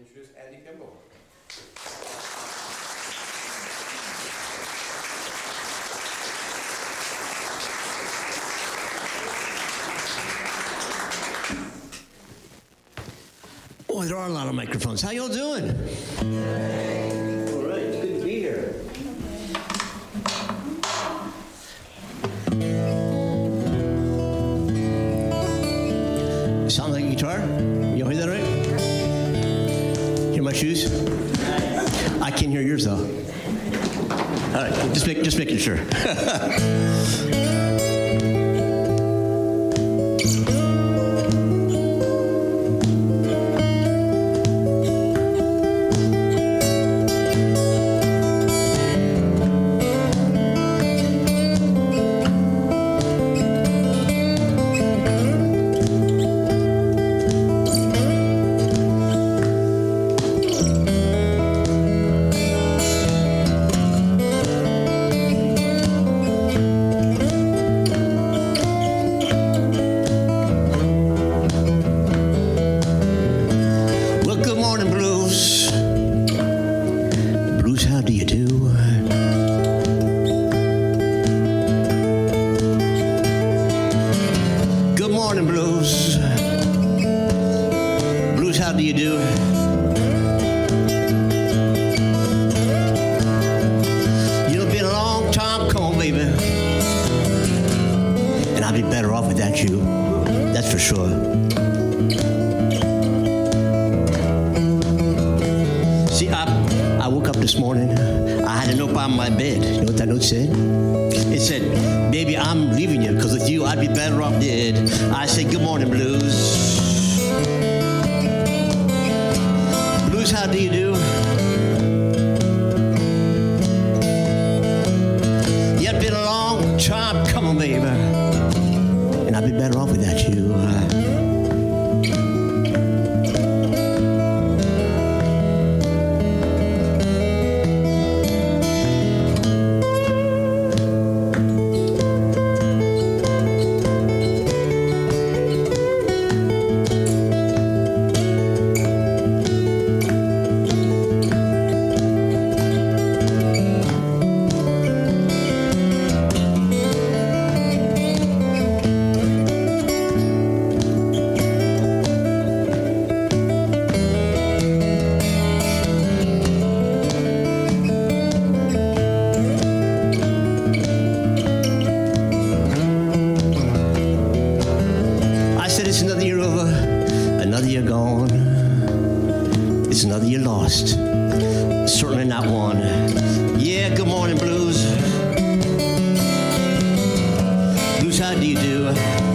introduce Andy Kimbel. Oh, there are a lot of microphones. How y'all doing? Can hear yours though. All right, just make, just making sure. morning, Blues. Blues, how do you do? You know, been a long time coming, baby. And I'd be better off without you. That's for sure. See, I, I woke up this morning. I had a note by my bed. You know what that note said? It mm-hmm. said, Baby, I'm leaving you because with you, I'd be better off dead. I said, Good morning, Blues. Blues, how do you do? It's been a long time coming, baby. And I'd be better off without you. Uh, it's another year over, another year gone. It's another year lost. Certainly not one. Yeah, good morning, Blues. Blues, how do you do?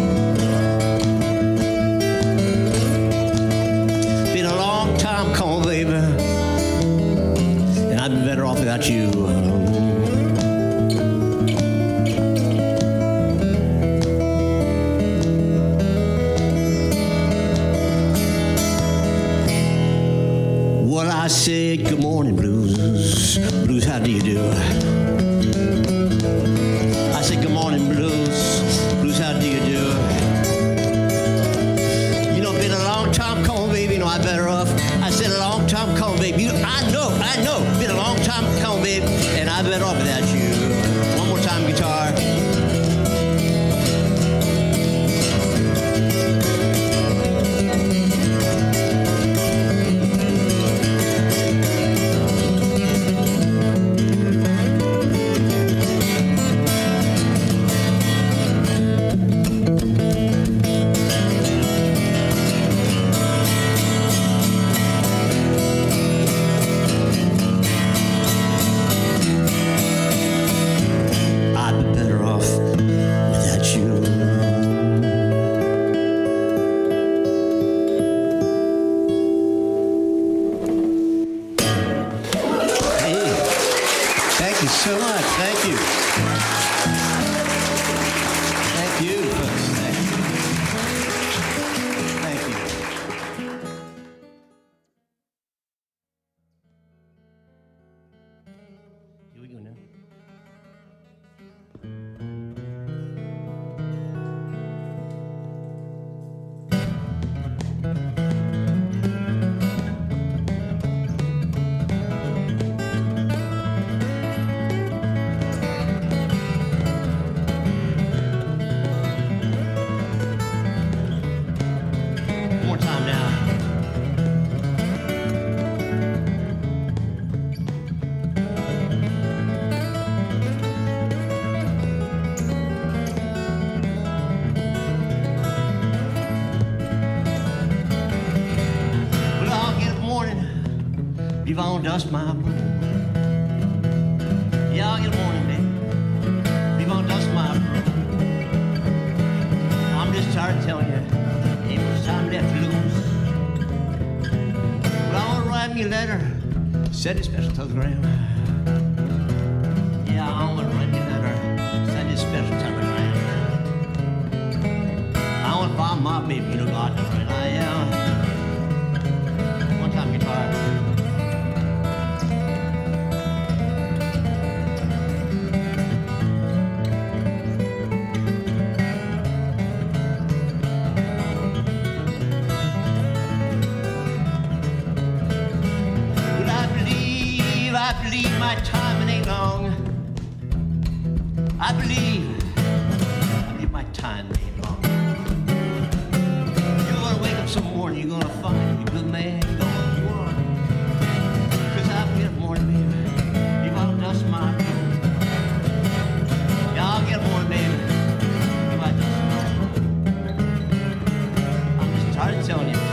Dust my blues. Yeah, I'll get a morning, baby. Leave on dust my blues. I'm just tired of telling you, ain't much time left to lose. But I wanna write me a letter, send a special telegram. Yeah, I wanna write me a letter, send a special telegram. I wanna find my baby, you know God room. I'm just tired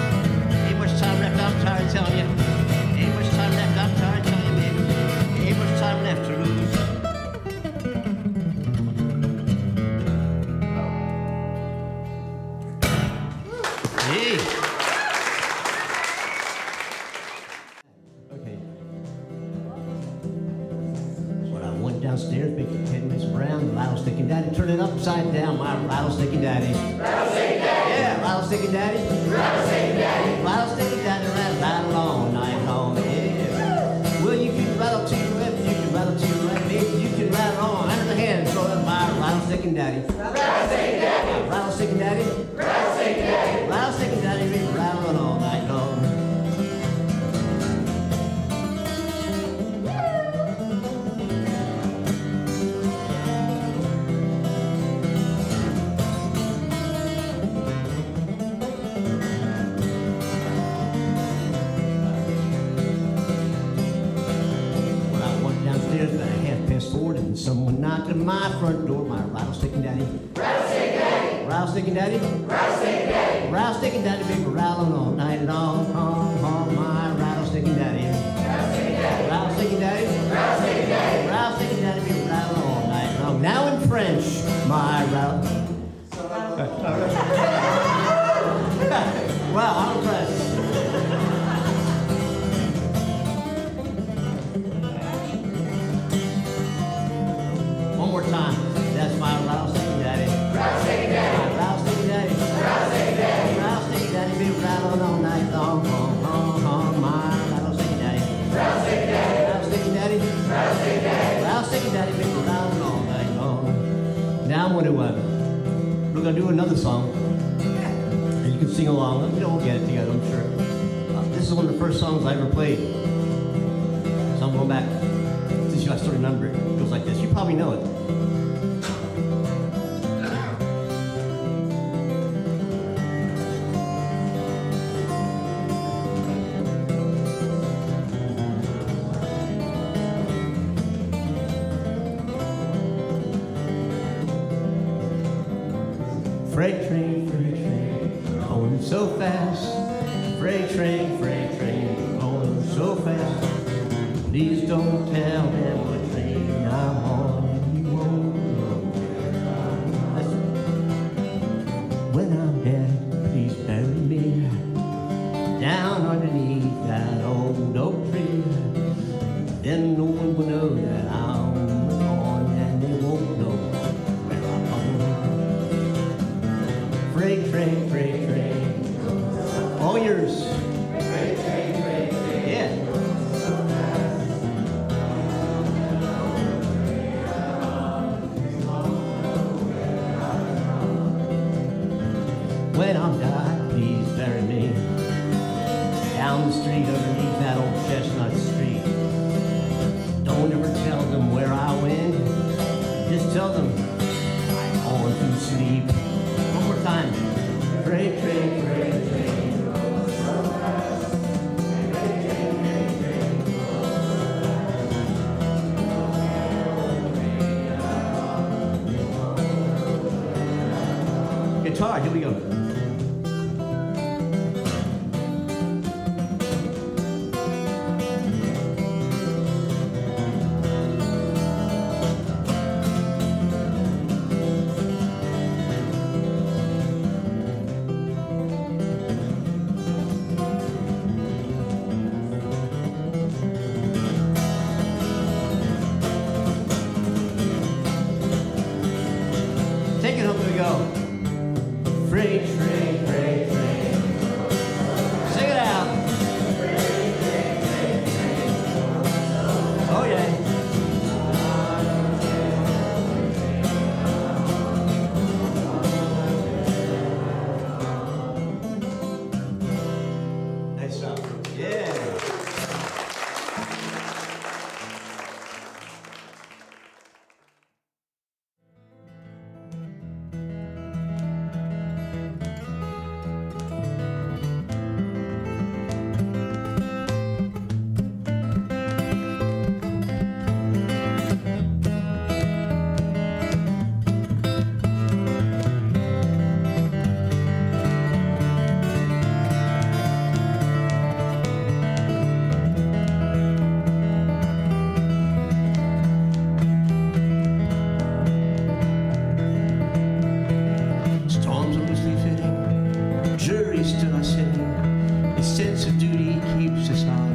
Rattlesnake daddy. Rattlesnake daddy. Rattlesnake daddy. Rattlesnake daddy. Rattlesnake daddy, baby, rattling all night long. Home, home, my rattlesnake daddy. Rattlesnake daddy. Rattlesnake daddy. Rattlesnake daddy. Rattlesnake daddy, baby, rattling all night long. Now in French, my rattle. wow, song. And you can sing along. We don't get it together, I'm sure. Uh, this is one of the first songs I ever played. So I'm going back. Since I still remember it. It goes like this. You probably know it. Fast. Freight train, freight train, going so fast. Please don't tell juries to my in A sense of duty keeps us on.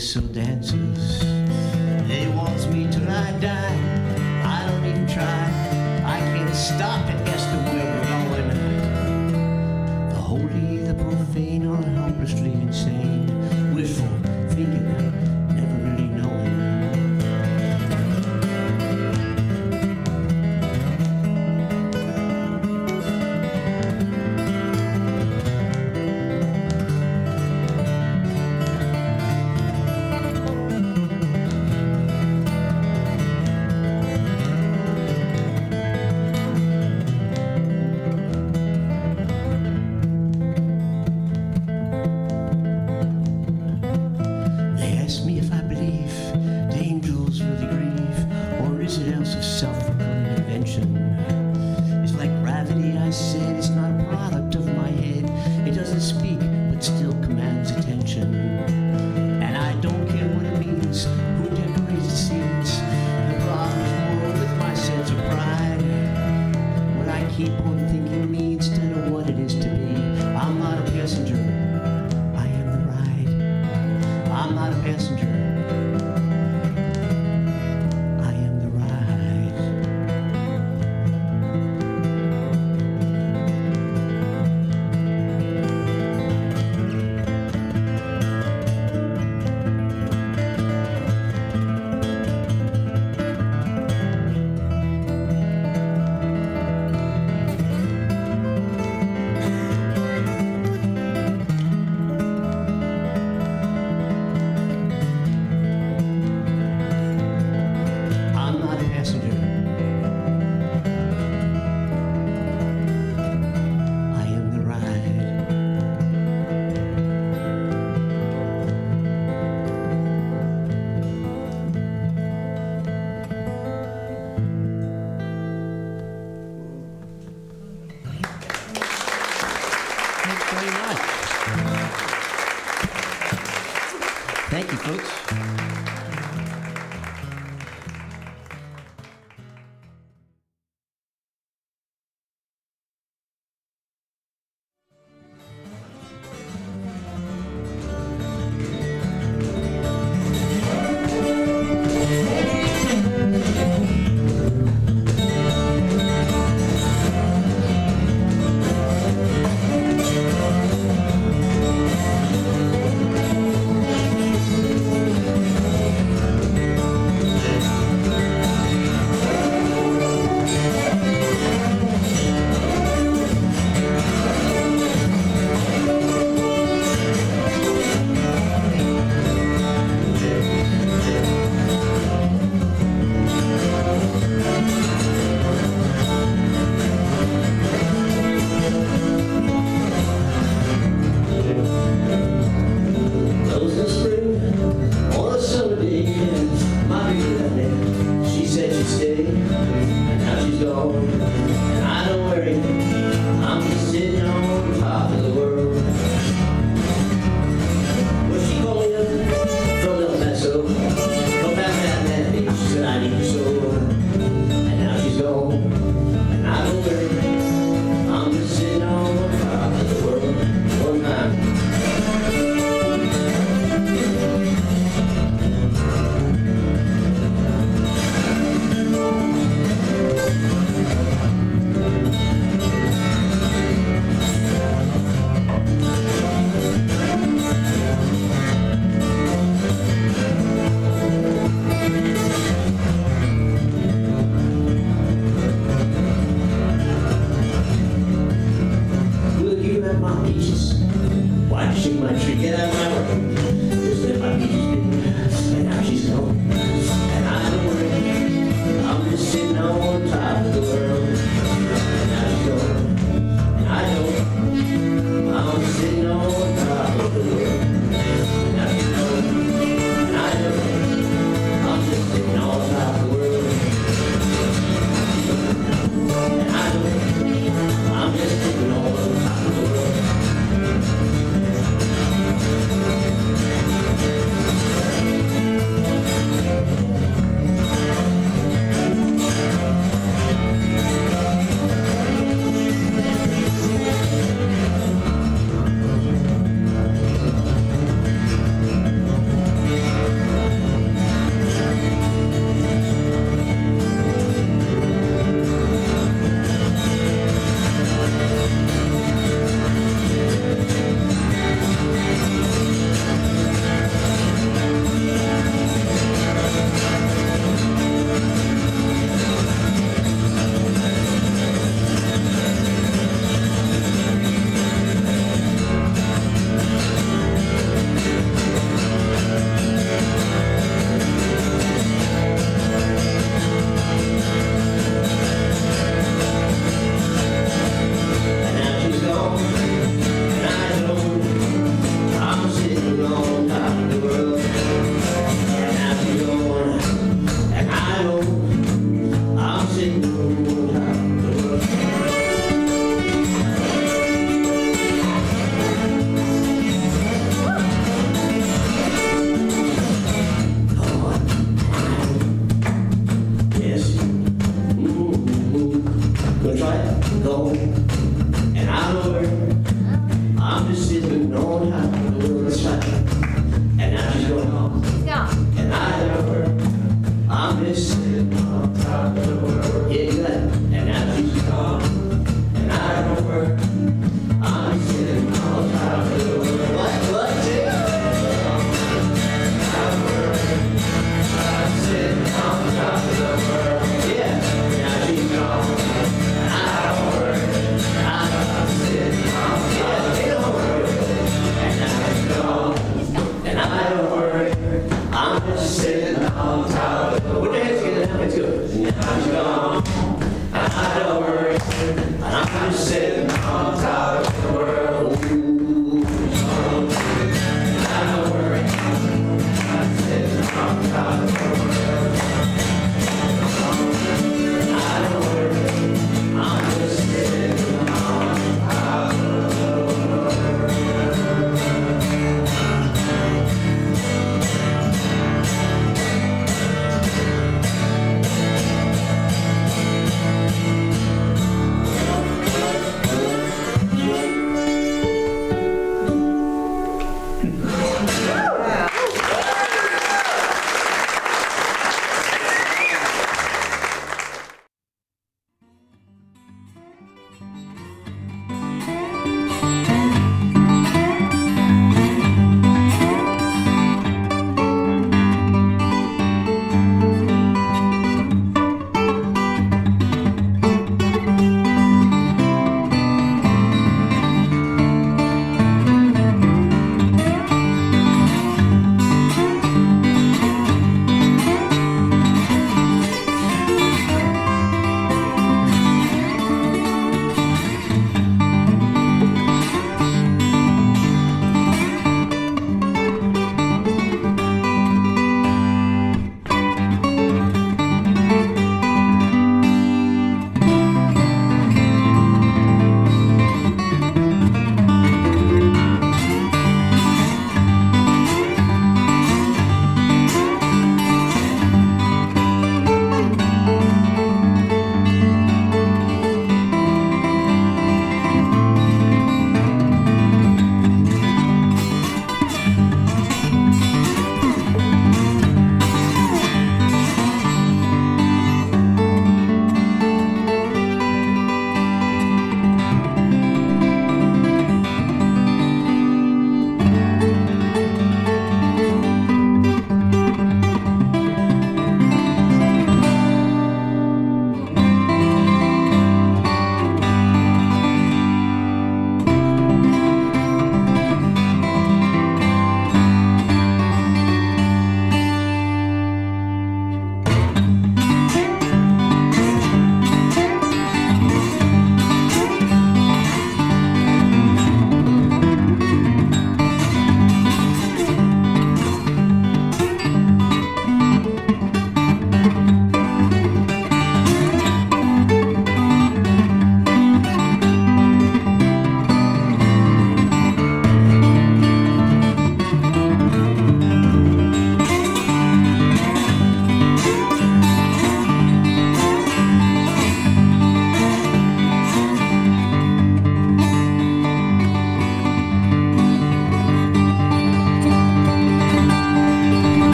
so dances. They wants me till I die. I don't even try. I can't stop and guess the way.